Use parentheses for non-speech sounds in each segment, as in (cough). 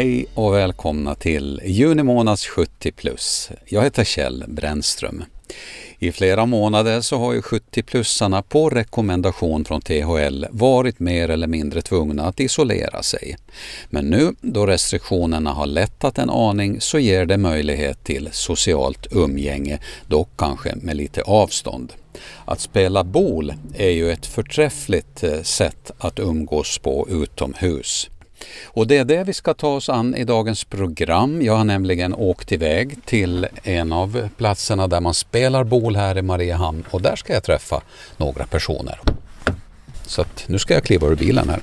Hej och välkomna till juni månads 70 plus. Jag heter Kjell Brännström. I flera månader så har ju 70-plussarna på rekommendation från THL varit mer eller mindre tvungna att isolera sig. Men nu då restriktionerna har lättat en aning så ger det möjlighet till socialt umgänge, dock kanske med lite avstånd. Att spela bol är ju ett förträffligt eh, sätt att umgås på utomhus. Och det är det vi ska ta oss an i dagens program. Jag har nämligen åkt iväg till en av platserna där man spelar bol här i Mariehamn och där ska jag träffa några personer. Så att nu ska jag kliva ur bilen här.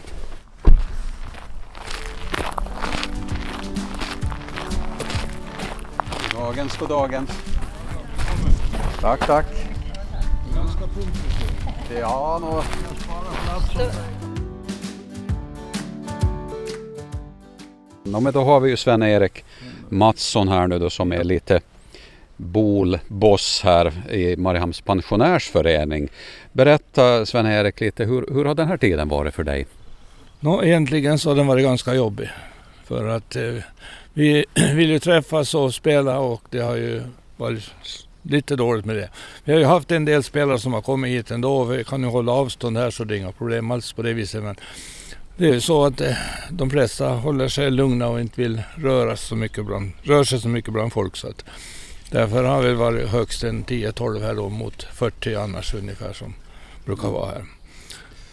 Dagens, god dagens. Tack, tack. Ja, nå... Ja, men då har vi ju Sven-Erik Mattsson här nu då som är lite bolboss här i Mariehamns pensionärsförening. Berätta Sven-Erik lite, hur, hur har den här tiden varit för dig? Nå, egentligen så har den varit ganska jobbig. För att eh, vi (clears throat) vill ju träffas och spela och det har ju varit lite dåligt med det. Vi har ju haft en del spelare som har kommit hit ändå. Vi kan ju hålla avstånd här så det är inga problem alls på det viset. Men det är ju så att eh, de flesta håller sig lugna och inte vill röra så mycket bland, rör sig så mycket bland folk. Så att därför har vi varit högst en 10-12 här då mot 40 annars ungefär som brukar vara här.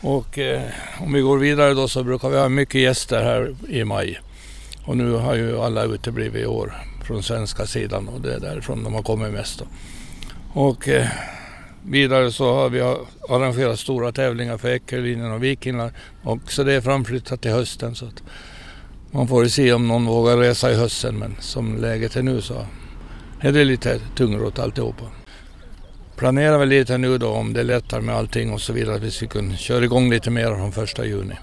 Och eh, om vi går vidare då så brukar vi ha mycket gäster här i maj. Och nu har ju alla uteblivit i år från svenska sidan och det är därifrån de har kommit mest. Då. Och eh, vidare så har vi arrangerat stora tävlingar för Eckerlinjen och Vikingar. Och så det är framflyttat till hösten. Så att man får ju se om någon vågar resa i hösten men som läget är nu så är det lite tungrot alltihopa. Planerar väl lite nu då om det lättar med allting och så vidare att vi ska kunna köra igång lite mer från första juni.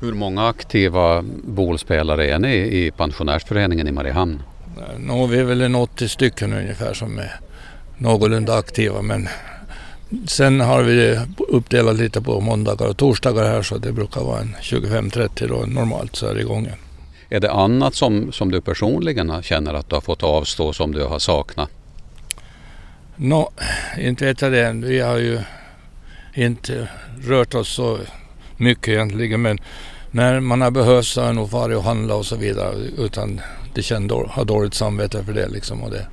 Hur många aktiva bolspelare är ni i pensionärsföreningen i Mariehamn? Nå, vi är väl en 80 stycken ungefär som är någorlunda aktiva men sen har vi uppdelat lite på måndagar och torsdagar här så det brukar vara en 25-30 då normalt så är det igång igen. Är det annat som, som du personligen känner att du har fått avstå som du har saknat? Nå, inte vet jag det. Vi har ju inte rört oss så mycket egentligen men när man har behövt så har jag nog farit och handla och så vidare utan det känner har dåligt samvete för det liksom och det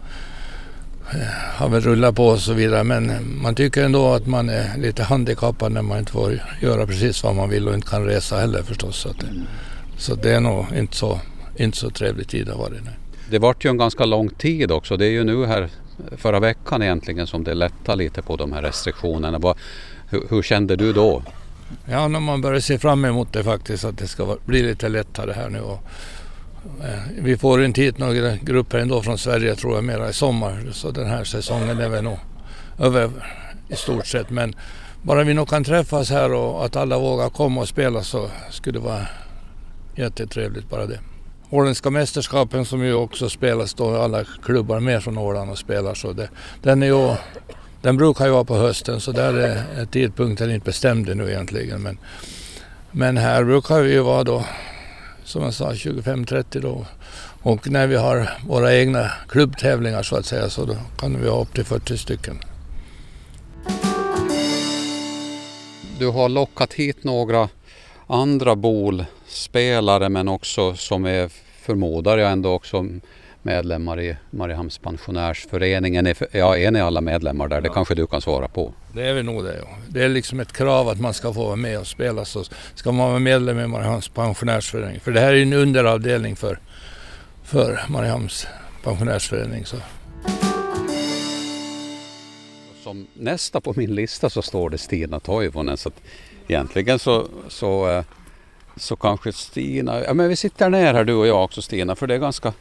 har väl rullat på och så vidare men man tycker ändå att man är lite handikappad när man inte får göra precis vad man vill och inte kan resa heller förstås. Så, det, så det är nog inte så, inte så trevlig tid det har varit. Nej. Det vart ju en ganska lång tid också. Det är ju nu här förra veckan egentligen som det lättar lite på de här restriktionerna. Vad, hur, hur kände du då? Ja, när man börjar se fram emot det faktiskt att det ska bli lite lättare här nu. Och, eh, Eh, vi får inte hit några grupper ändå från Sverige tror jag mera i sommar. Så den här säsongen är väl nog över i stort sett. Men bara vi nog kan träffas här och att alla vågar komma och spela så skulle det vara jättetrevligt bara det. Åländska mästerskapen som ju också spelas då alla klubbar med från Åland och spelar så det, den är ju den brukar ju vara på hösten så där är tidpunkten inte bestämd nu egentligen. Men, men här brukar vi ju vara då, som jag sa, 25-30 då. Och när vi har våra egna klubbtävlingar så att säga så då kan vi ha upp till 40 stycken. Du har lockat hit några andra bolspelare men också som är, förmodar jag ändå också medlemmar i Mariehamns pensionärsföreningen. Ja, är ni alla medlemmar där? Det kanske du kan svara på? Det är vi nog det. Ja. Det är liksom ett krav att man ska få vara med och spela. Så ska man vara medlem i Mariehamns pensionärsförening. För det här är ju en underavdelning för, för Mariehamns pensionärsförening. Så. Som nästa på min lista så står det Stina Toivonen. Så att egentligen så, så, eh, så kanske Stina... Ja, men vi sitter ner här du och jag också Stina för det är ganska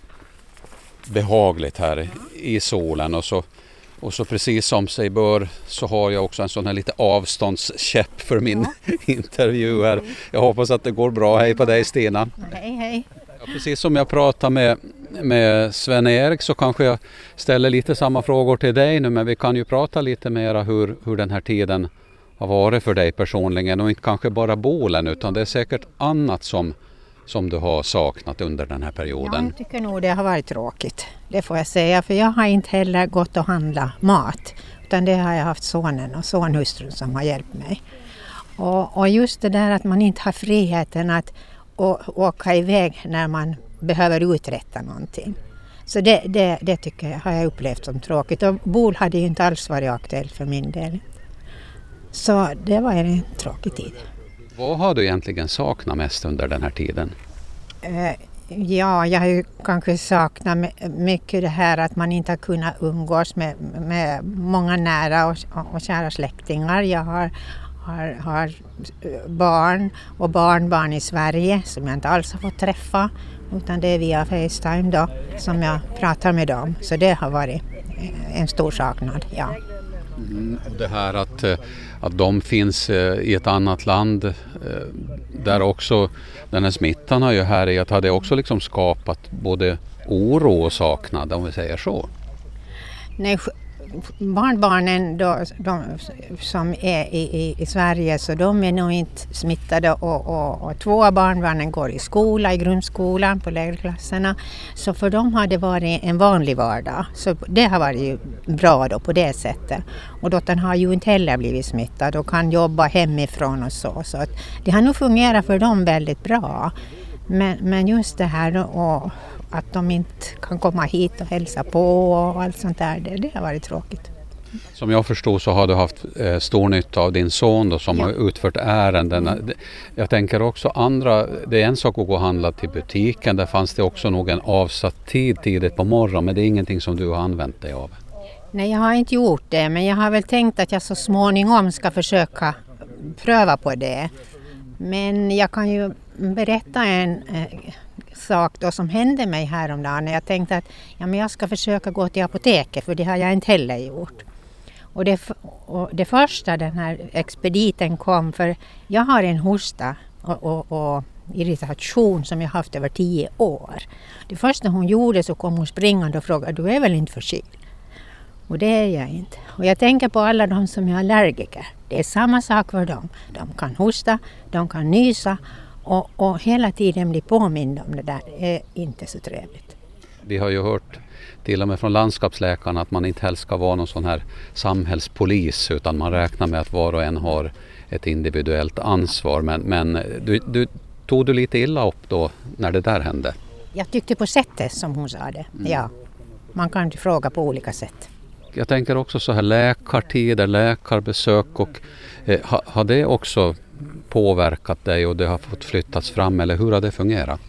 behagligt här i solen och så, och så precis som sig bör så har jag också en sån här lite avståndskäpp för min ja. (laughs) intervju här. Jag hoppas att det går bra. Hej på dig Stina! Hej hej! Precis som jag pratade med, med Sven-Erik så kanske jag ställer lite samma frågor till dig nu men vi kan ju prata lite mera hur, hur den här tiden har varit för dig personligen och inte kanske bara bolen utan det är säkert annat som som du har saknat under den här Ja, perioden? jag tycker nog det har varit tråkigt. Det får jag säga. För jag har inte heller gått och handlat mat. Utan det har jag haft sonen och sonhustrun som har hjälpt mig. Och, och just det där att man inte har friheten att å, åka iväg när man behöver uträtta någonting. Så det, det, det tycker jag har jag upplevt som tråkigt. Och BOL hade ju inte alls varit aktuellt för min del. Så det var en tråkig tid. Vad har du egentligen saknat mest under den här tiden? Eh, ja, jag har ju kanske saknat mycket det här att man inte har kunnat umgås med, med många nära och, och kära släktingar. Jag har, har, har eh, barn och barnbarn i Sverige som jag inte alls har fått träffa utan det är via Facetime då som jag pratar med dem. Så det har varit eh, en stor saknad, ja. Mm, och det här att, eh, att de finns eh, i ett annat land eh, där också den här smittan har ju härjat, har det också liksom skapat både oro och saknad om vi säger så? Nej, barnbarnen då, de som är i, i, i Sverige så de är nog inte smittade och, och, och två av barnbarnen går i skola, i grundskolan på lägre klasserna. Så för dem har det varit en vanlig vardag. Så det har varit bra då på det sättet. Och dottern har ju inte heller blivit smittad och kan jobba hemifrån och så. Så att det har nog fungerat för dem väldigt bra. Men, men just det här då, och att de inte kan komma hit och hälsa på och allt sånt där, det, det har varit tråkigt. Som jag förstod så har du haft eh, stor nytta av din son då, som Ja. har utfört ärenden. Det- Jag tänker också andra, det är en sak att gå och handla till butiken, där fanns det också nog en avsatt tid tidigt på morgonen men det är ingenting som du har använt dig av. Nej, jag har inte gjort det, men jag har väl tänkt att jag så småningom ska försöka pröva på det. Men jag kan ju berätta en eh, sak då som hände mig häromdagen. Jag tänkte att ja, men jag ska försöka gå till apoteket, för det har jag inte heller gjort. Och det, och det första den här expediten kom, för jag har en hosta och, och, och irritation som jag haft över tio år. Det första hon gjorde så kom hon springande och frågade, du är väl inte förkyld? Och det är jag inte. Och jag tänker på alla de som är allergiker. Det är samma sak för dem. De kan hosta, de kan nysa och, och hela tiden bli påminda om det där. Är inte så trevligt. Vi har ju hört till och med från landskapsläkarna att man inte helst ska vara någon sån här samhällspolis utan man räknar med att var och en har ett individuellt ansvar. Men, men du, du, tog du lite illa upp då när det där hände? Jag tyckte på sättet som hon sa det. Ja, man kan ju fråga på olika sätt. Jag tänker också så här läkartider, läkarbesök och eh, har, har det också påverkat dig och det har fått flyttas fram eller hur har det fungerat?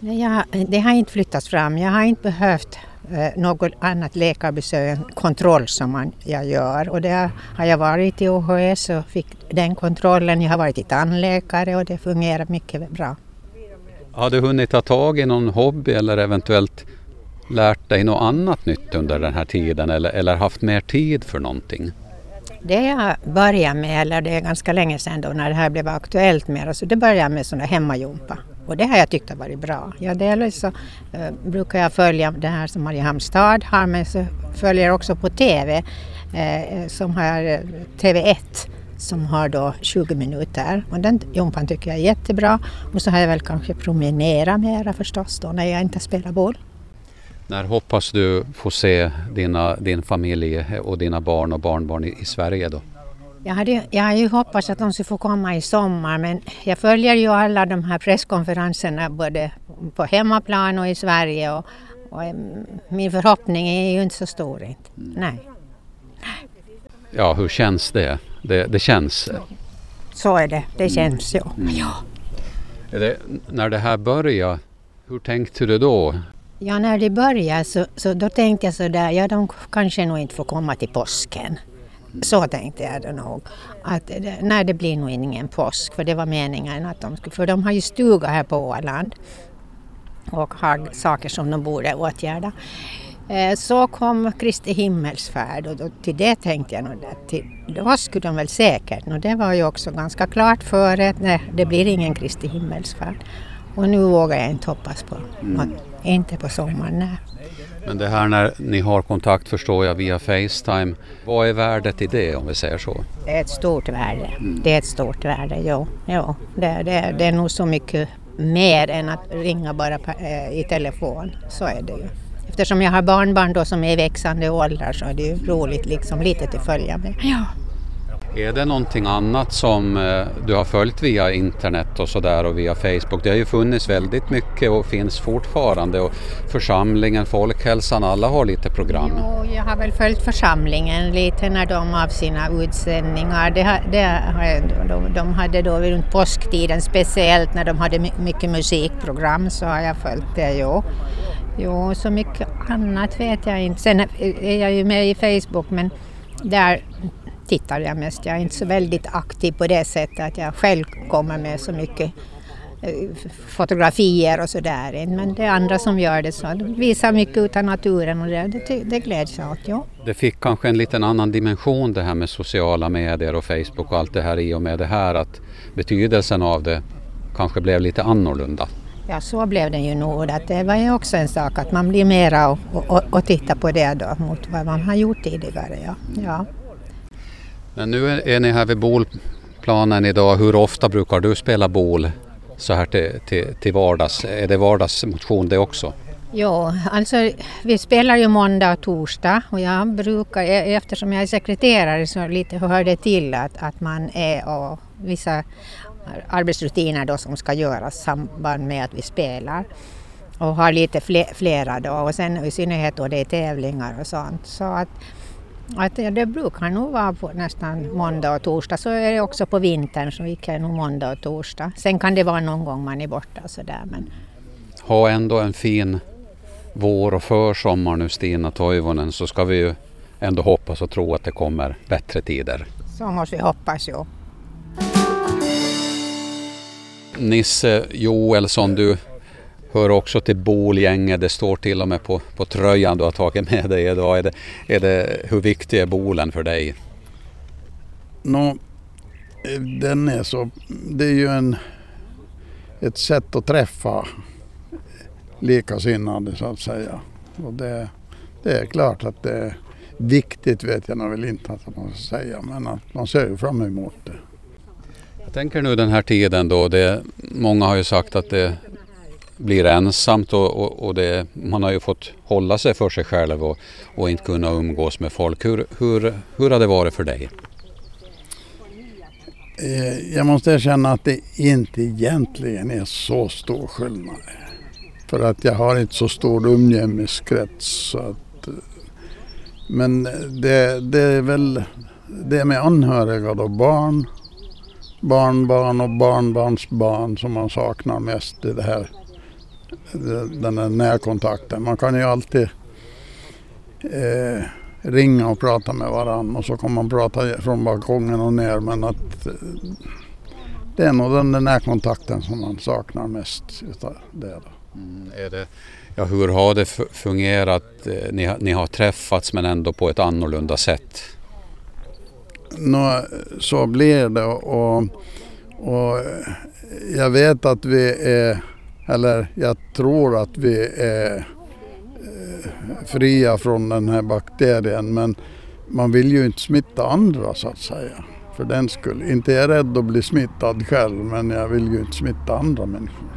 Nej, jag, det har inte flyttats fram. Jag har inte behövt eh, något annat läkarbesök än kontroll som man, jag gör. Och det har jag varit i OHS och fick den kontrollen. Jag har varit i tandläkare och det fungerar mycket bra. Har du hunnit ta tag i någon hobby eller eventuellt lärt dig något annat nytt under den här tiden eller, eller haft mer tid för någonting? Det jag började med, eller det är ganska länge sedan då när det här blev aktuellt mer, så det började jag med sån där hemmajumpa. Och det har jag tyckt har varit bra. Ja, dels så eh, brukar jag följa det här som Mariehamn stad har, men så följer också på TV, eh, som har eh, TV1 som har då 20 minuter. Och den jumpan tycker jag är jättebra. Och så har jag väl kanske promenerat mera förstås då när jag inte spelar boll. När hoppas du få se dina, din familj och dina barn och barnbarn i, i Sverige då? Jag hade, jag hade ju hoppats att de skulle få komma i sommar men jag följer ju alla de här presskonferenserna både på hemmaplan och i Sverige och, och mm, min förhoppning är ju inte så stor. Inte. Nej, Ja, hur känns det? Det, det känns. så är det. Det känns ju. Mm. Ja. Det, när det här började, hur tänkte du då? Ja, när det började så, så då tänkte jag så där, ja de kanske nog inte får komma till påsken. Så tänkte jag då nog. Att det, nej, det blir nog ingen påsk för det var meningen att de skulle, för de har ju stuga här på Åland och har saker som de borde åtgärda. Eh, Så kom Kristi himmelsfärd och då, till det tänkte jag nog att till, då skulle de väl säkert, och det var ju också ganska klart före, nej, det blir ingen Kristi himmelsfärd. Och nu vågar jag inte hoppas på, något, inte på sommaren. Nej. Men det här när ni har kontakt förstår jag via Facetime. Vad är värdet i det om vi säger så? Det är ett stort värde. Det är ett stort värde, jo. jo. Det, det, det är nog så mycket mer än att ringa bara i telefon. Så är det ju. Eftersom jag har barnbarn då som är i växande åldrar så är det ju roligt liksom lite till följa med. Ja. Är det någonting annat som eh, du har följt via internet och sådär och via Facebook? Det har ju funnits väldigt mycket och finns fortfarande och församlingen, folkhälsan, alla har lite program. Jo, jag har väl följt församlingen lite när de av sina utsändningar. Det, det, de, de hade då runt påsktiden speciellt när de hade mycket musikprogram så har jag följt det. Jo. Jo, så mycket annat vet jag inte. Sen är jag ju med i Facebook men där tittar jag mest. Jag är inte så väldigt aktiv på det sättet att jag själv kommer med så mycket eh, fotografier och sådär. Men det är andra som gör det så. De visar mycket av naturen och det, det, det gläds jag åt. Ja. Det fick kanske en liten annan dimension det här med sociala medier och Facebook och allt det här i och med det här att betydelsen av det kanske blev lite annorlunda. Ja, så blev det ju nog. Att det var ju också en sak att man blir mera och, och, och titta på det då mot vad man har gjort tidigare. Ja. ja. Men nu är, ni här vid bolplanen idag. Hur ofta brukar du spela bol så här till, till, till vardags? Är det vardagsmotion det också? Ja, alltså vi spelar ju måndag och torsdag och jag brukar, e, eftersom jag är sekreterare så lite hör det till att, att man är och vissa arbetsrutiner då som ska göras i samband med att vi spelar och har lite flera då och sen i synnerhet då det är tävlingar och sånt. Så att att det brukar nog vara på nästan måndag och torsdag. Så är det också på vintern så gick jag nog måndag och torsdag. Sen kan det vara någon gång man är borta sådär. Men... Ha ändå en fin vår och försommar nu Stina Toivonen så ska vi ju ändå hoppas och tro att det kommer bättre tider. Så måste vi hoppas ju. Nisse Joelsson, du hör också till Bolgänget. Det står till och med på, på tröjan du har tagit med dig idag. Är det, är det, hur viktig är Bolen för dig? No, den är så, det är ju en, ett sätt att träffa likasinnade så att säga. Och det, det är klart att det är viktigt vet jag nog väl inte att man ska säga men att man ser fram emot det. Jag tänker nu den här tiden då, det, många har ju sagt att det blir ensamt och, och, och det, man har ju fått hålla sig för sig själv och, och inte kunna umgås med folk. Hur, hur, hur har det varit för dig? Eh, jag måste erkänna att det inte egentligen är så stor skillnad. För att jag har inte så stor umgängeskrets. Så att, eh, men det, det är väl det med anhöriga då, barn, barnbarn och barnbarnsbarn som man saknar mest i det här den här närkontakten. Man kan ju alltid eh, ringa och prata med varandra och så kan man prata från balkongen och ner men att eh, det är nog den där närkontakten som man saknar mest utav det. Mm, är det ja, hur har det fungerat? Eh, ni, ni har träffats men ändå på ett annorlunda sätt? Nå, så blir det och, och jag vet att vi är eller jag tror att vi är eh, fria från den här bakterien men man vill ju inte smitta andra så att säga. För den skull. Inte är jag rädd att bli smittad själv men jag vill ju inte smitta andra människor.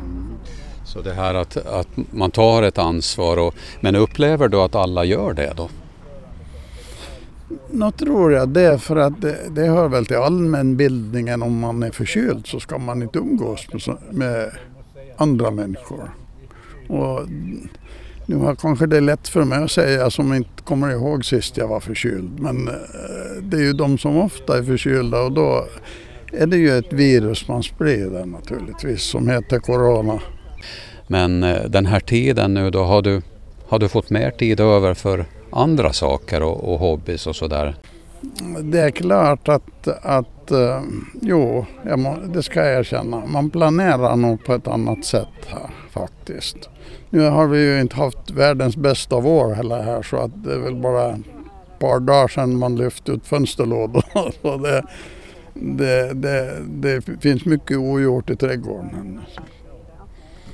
Så det här att, att man tar ett ansvar, och, men upplever du att alla gör det då? Nå tror jag det, för att det, det hör väl till allmänbildningen om man är förkyld så ska man inte umgås med, med andra människor. Och nu har kanske det är lätt för mig att säga som inte kommer ihåg sist jag var förkyld. Men eh, det är ju de som ofta är förkylda och då är det ju ett virus man sprider naturligtvis som heter Corona. Men eh, den här tiden nu då, har du, har du fått mer tid över för andra saker och, och hobbys och sådär? Det är klart att, att uh, jo, må, det ska jag erkänna. Man planerar nog på ett annat sätt här faktiskt. Nu har vi ju inte haft världens bästa vår heller här så att det är väl bara ett par dagar sedan man lyfte ut fönsterlådorna. (laughs) Så det, det, det, det finns mycket ogjort i trädgården.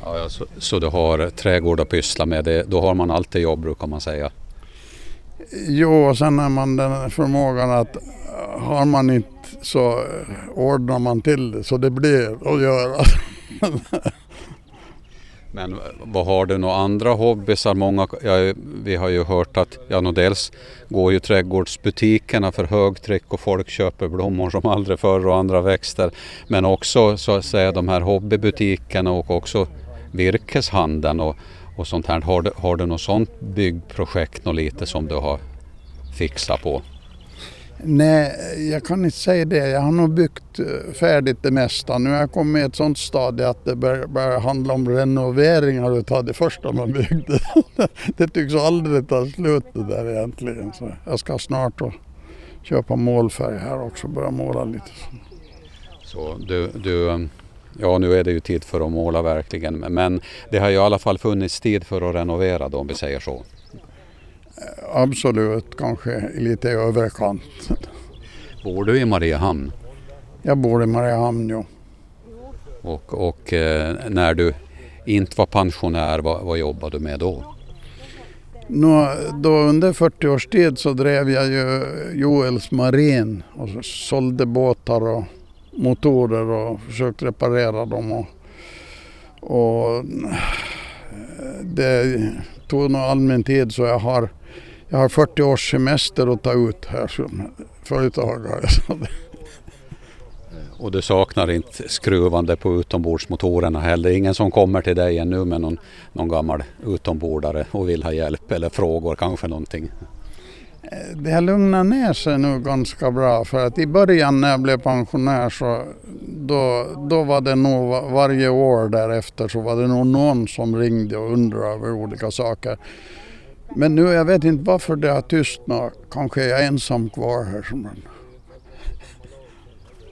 Ja, ja, så, så, du har trädgård att pyssla med, det, då har man alltid jobb brukar man säga. Jo, och sen har man den förmågan att eh, har man inte så eh, ordnar man till det så det blir att göra. (laughs) Men vad har du några andra hobbysar? Många, ja, vi har ju hört att ja, no, dels går ju trädgårdsbutikerna för högtryck och folk köper blommor som aldrig förr och andra växter. Men också så att säga de här hobbybutikerna och också virkeshandeln och, och sånt här. Har du, har du något sånt byggprojekt något lite som du har fixat på? Nej, jag kan inte säga det. Jag har nog byggt eh, färdigt det mesta. Nu har jag kommit i ett sånt stadie att det börjar, börjar handla om renoveringar utav det första man byggde. (laughs) det tycks aldrig ta slut det där egentligen. Så jag ska snart köpa målfärg här också och börja måla lite. Så du, du, eh, ja nu är det ju tid för att måla verkligen men det har ju i alla fall funnits tid för att renovera då om vi säger så. Absolut, kanske lite i överkant. Bor du i Mariehamn? Jag bor i Mariehamn, ja. Och, och eh, när du inte var pensionär, vad, vad jobbade du med då? Nå, då under 40 års tid så drev jag ju Joels Marin och sålde båtar och motorer och försökte reparera dem. Och, och det tog nog all min tid så jag har jag har 40 års semester att ta ut här som företagare. (laughs) Och du saknar inte skruvande på utombordsmotorerna heller? Ingen som kommer till dig ännu med någon, någon gammal utombordare och vill ha hjälp eller frågor kanske någonting? Det har lugnat ner sig nu ganska bra för att i början när jag blev pensionär så då, då var det nog varje år därefter så var det nog någon som ringde och undrade över olika saker. Men nu, jag vet inte varför det har tystnat. Kanske är jag ensam kvar här.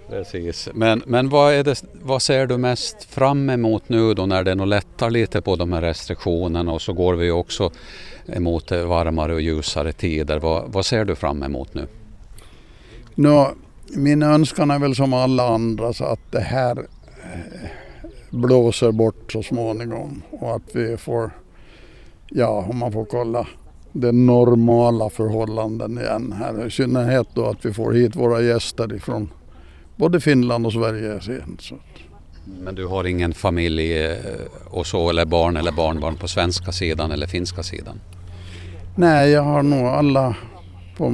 Precis. Men, men vad, är det, vad ser du mest fram emot nu då när det nog lättar lite på de här restriktionerna och så går vi också emot varmare och ljusare tider. Vad, vad ser du fram emot nu? Nå, min önskan är väl som alla andra så att det här eh, blåser bort så småningom och att vi får ja, om man får kolla det normala förhållanden igen här. I synnerhet då att vi får hit våra gäster ifrån både Finland och Sverige sen. Så. Men du har ingen familj eh, och så eller barn eller barnbarn på svenska sidan eller finska sidan? Nej, jag har nog alla på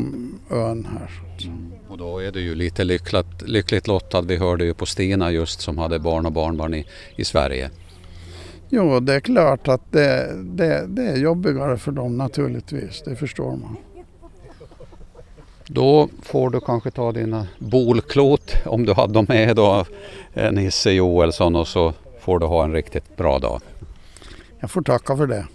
ön här. Mm. Och då är du ju lite lyckligt, lyckligt lottad. Vi hörde ju på Stina just som hade barn och barnbarn i, i Sverige. Jo, det är klart att det, det, det är jobbigare för dem naturligtvis. Det förstår man. Då får du kanske ta dina bolklot om du hade dem med då, Nisse Joelsson och så får du ha en riktigt bra dag. Jag får tacka för det.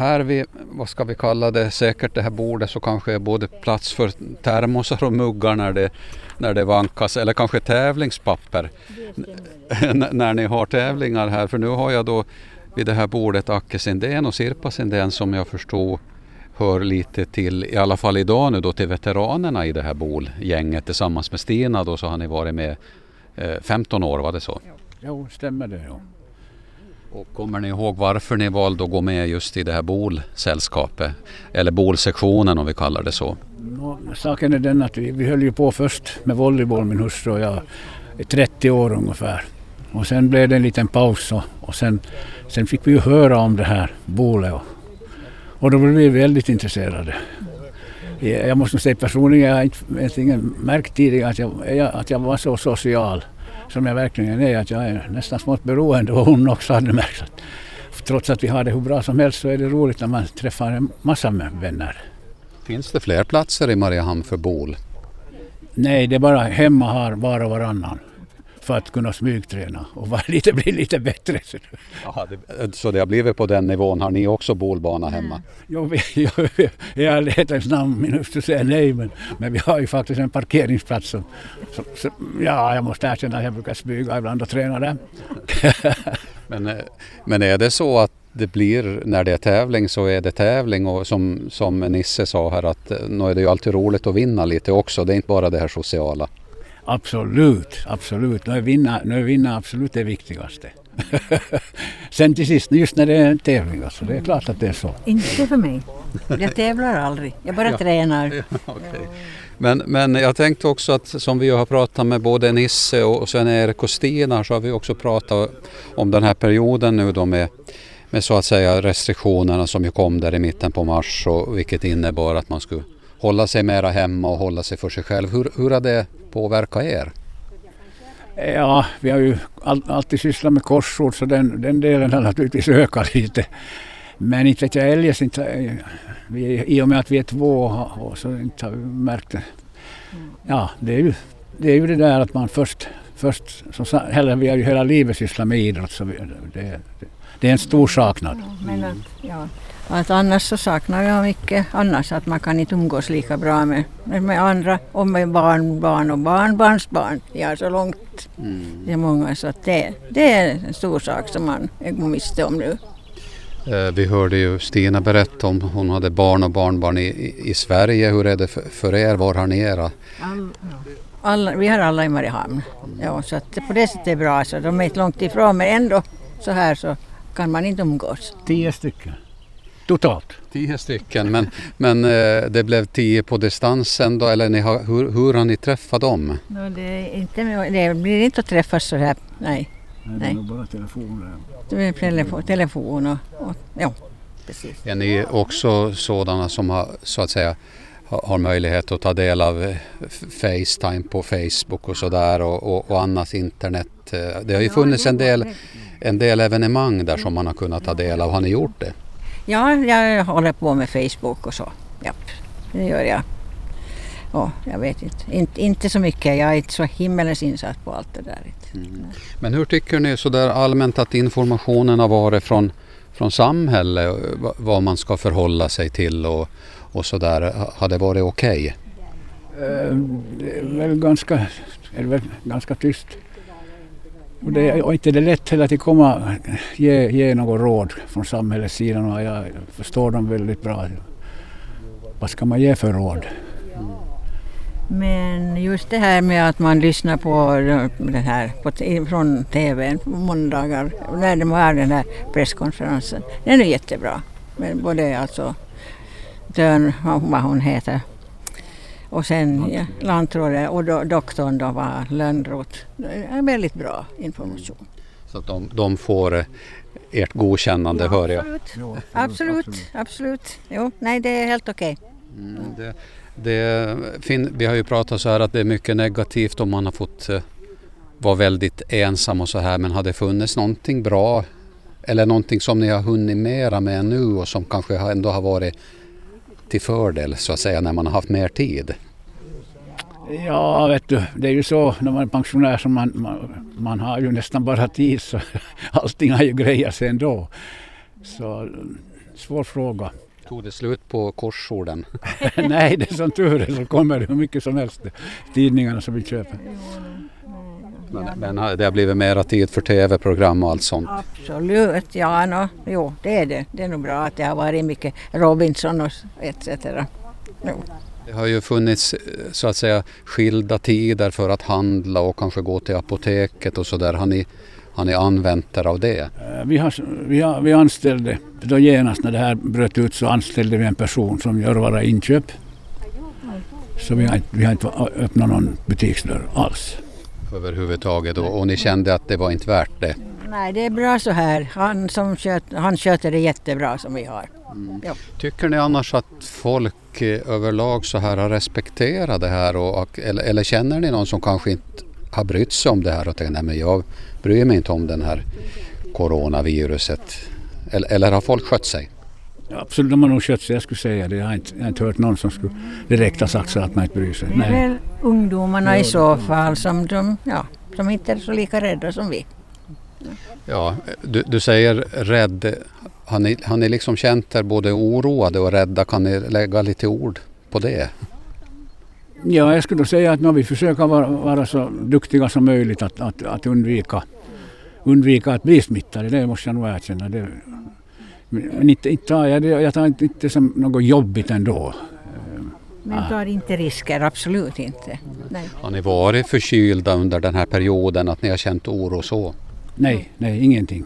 Här vid, vad ska vi kalla det, säkert det här bordet så kanske är både plats för termosar och muggar när det, när det vankas eller kanske tävlingspapper när ni har tävlingar här. För nu har jag då vid det här bordet Acke Sindén och Sirpa Sindén som jag förstår hör lite till, i alla fall idag nu då, till veteranerna i det här bolgänget tillsammans med Stina då så har ni varit med eh, 15 år, var det så? Jo, stämmer det. Ja. Och kommer ni ihåg varför ni valde att gå med just i det här bolsällskapet? Eller bolsektionen om vi kallar det så. No, saken är den att vi, vi höll ju på först med volleyboll min hustru och jag i 30 år ungefär. Och sen blev det en liten paus och, och sen, sen fick vi ju höra om det här bolet. Och, och då blev vi väldigt intresserade. Jag måste säga personligen, jag har inte, inte märkt tidigare att jag, att jag var så social som jag verkligen är, att jag är nästan smått beroende och hon också hade märkt att trots att vi har det hur bra som helst så är det roligt när man träffar en massa vänner. Finns det fler platser i Mariehamn för bol? Nej, det är bara hemma har var och varannan för att kunna smygträna och vara (laughs) lite, bli lite bättre. Aha, det, så det har blivit på den nivån. Har ni också bolbana hemma? Jo, (laughs) jag, jag, letar efter namn, min hustru säger nej, men, men vi har ju faktiskt en parkeringsplats som, som, som, ja, jag måste erkänna att jag brukar smyga ibland och träna där. (laughs) men, eh, men är det så att det blir, när det är tävling så är det tävling och som, som Nisse sa här att eh, nu är det ju alltid roligt att vinna lite också. Det är inte bara det här sociala. Absolut, absolut. Nu är vinna, nu är vinna absolut det viktigaste. (laughs) sen till sist, just när det är en tävling, alltså, det är klart att det är så. Inte för mig. Jag tävlar aldrig. Jag bara Ja. tränar. (laughs) Okej. Men, men jag tänkte också att som vi har pratat med både Nisse och Sven-Erik och Stina så har vi också pratat om den här perioden nu då med, med så att säga restriktionerna som ju kom där i mitten på mars och vilket innebar att man skulle hålla sig mera hemma och hålla sig för sig själv. Hur, hur har det påverkat er? Ja, vi har ju all, alltid sysslat med korsord så den, den delen har naturligtvis ökat lite. Men inte vet jag eljest inte, vi, i och med att vi är två och så inte har vi märkt det. Ja, det är ju det, är ju det där att man först, först sa- hela, vi har ju hela livet sysslat med idrott så vi, det, det, det är en stor saknad. Men att, annars så saknar jag mycket annars att man kan inte umgås lika bra med, med, andra och med barn, barn och barnbarnsbarn. Ja, så långt. Det är många så att det, det är en stor sak som man går miste om nu. Eh, Vi hörde ju Stina berätta om hon hade barn och barnbarn i, i, i Sverige. Hur är det för, för er? Var har ni era? Alla, vi har alla i Mariehamn. Ja, så att på det sättet är det bra. Så de är inte långt ifrån men ändå så här så kan man inte umgås. Tio stycken totalt. Tio stycken, men, men eh, det blev tio på distansen då, eller ni har, hur, hur har ni träffat dem? No, det, är inte, det blir inte att träffas så här. Nej, Nej. Det var bara telefoner. det blir telefon, telefon och, och ja, precis. Är ni också sådana som har, så att säga, har möjlighet att ta del av eh, Facetime på Facebook och sådär och, och, och annat internet? Eh, Det har ju funnits en del, en del evenemang där som man har kunnat ta del av. Har ni gjort det? Ja, jag håller på med Facebook och så. Ja, det gör jag. Och jag vet inte, inte, inte så mycket. Jag är inte så himmelens insatt på allt det där. Men hur tycker ni sådär allmänt att informationen har varit från, från samhället, vad- vad man ska förhålla sig till och, och sådär? Ha- Har det varit okej? Eh, Det är väl ganska, är väl ganska tyst. Och det är och inte det lätt heller att komma ge, ge något råd från samhällets sida. Och jag förstår dem väldigt bra. Vad ska man ge för råd? Men just det här med att man lyssnar på det här på, från TVn på måndagar när de har den här presskonferensen. Den är jättebra. Men både alltså Dörn, vad hon heter, och sen ja, lantrådet och do, doktorn då var Lönnroth. Det är väldigt bra information. Så att de, de får eh, ert godkännande hör jag. Absolut, absolut, absolut. Jo, nej det är helt okej. Mm, det, det, fin, vi har ju pratat så här att det är mycket negativt om man har fått eh, vara väldigt ensam och så här men har det funnits någonting bra eller någonting som ni har hunnit mera med nu och som kanske har- ändå har varit till fördel så att säga när man har haft mer tid? Ja, vet du, det är ju så när man är pensionär så man, man, man har ju nästan bara tid så (laughs) allting har ju grejat sig ändå. Så svår fråga. Tog det slut på korsorden? (laughs) Nej, det är som tur är så kommer det hur mycket som helst tidningarna som vi köper. Men, men har- det har blivit mera tid för tv-program och allt sånt? Absolut, ja no, jo det är det. Det är nog bra att det har varit mycket Robinson och etc. Jo. Det har ju funnits eh, så att säga skilda tider för att handla och kanske gå till apoteket och sådär. Har ni, har ni använt er av det? Eh, Vi, har, vi, har, vi anställde, då genast när det här bröt ut så anställde vi en person som gör våra inköp. Så vi har, inte- vi har inte öppnat någon butiksdörr alls. Överhuvudtaget och, och ni kände att det var inte värt det? Nej, det är bra så här. Han, som sköt, han sköter det jättebra som vi har. Ja. Tycker ni annars att folk eh, överlag så här har respekterat det här och, och, eller, eller känner ni någon som kanske inte har brytt sig om det här och tänker nej men jag bryr mig inte om den här coronaviruset? Eller, eller har folk skött sig? Absolut, de har nog skött sig, jag skulle säga det. Jag har inte, jag har inte hört någon som skulle direkt ha sagt så att man inte bryr sig. Det är Nej. väl ungdomarna i så fall som, de, ja, som inte är så lika rädda som vi. Ja, du, du säger rädd. Har ni, har ni liksom känt er både oroade och rädda? Kan ni lägga lite ord på det? Ja, jag skulle då säga att nu vi försöker vara, vara så duktiga som möjligt att, att, att undvika, undvika att bli smittade. Det måste jag nog erkänna. Det, men inte, inte tar jag det jag tar inte det som något jobbigt ändå. Men tar inte risker, absolut inte. Nej. Har ni varit förkylda under den här perioden? Att ni har känt oro så? Nej, nej, ingenting.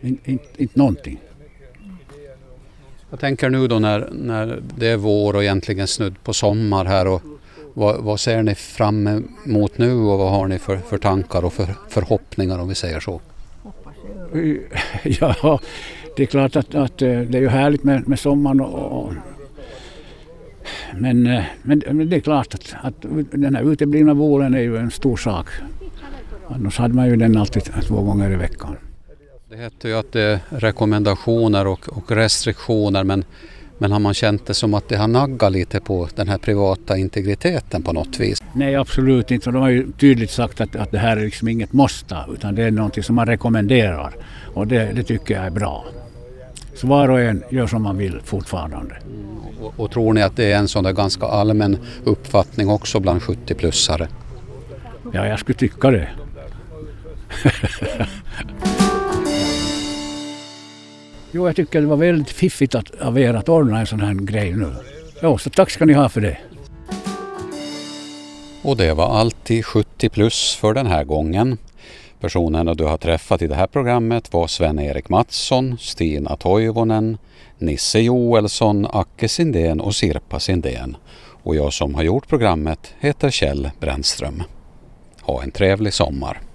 Inte in, in någonting. Jag tänker nu då när, när det är vår och egentligen snudd på sommar här och vad, vad ser ni fram emot nu och vad har ni för, för tankar och för förhoppningar om vi säger så? (laughs) Ja, det är klart att, att eh, det är ju härligt med, med sommaren och, och men, eh, men, men, det är klart att, att den här uteblivna våren är ju en stor sak. Annars hade man ju den alltid två gånger i veckan. Det heter ju att det är rekommendationer och, och restriktioner men, men har man känt det som att det har naggat lite på den här privata integriteten på något vis? Nej absolut inte. De har ju tydligt sagt att, att det här är liksom inget måste utan det är någonting som man rekommenderar. Och det, det tycker jag är bra. Så var och en gör som man vill fortfarande. Mm. Och, och, tror ni att det är en sån där ganska allmän uppfattning också bland 70-plussare? Ja, jag skulle tycka det. (laughs) jo, jag tycker det var väldigt fiffigt att, av er att ordna en sån här grej nu. Jo, så tack ska ni ha för det. Och det var allt i 70 plus för den här gången. Personerna du har träffat i det här programmet var Sven-Erik Mattsson, Stina Toivonen, Nisse Joelsson, Acke Sindén och Sirpa Sindén. Och jag som har gjort programmet heter Kjell Brännström. Ha en trevlig sommar!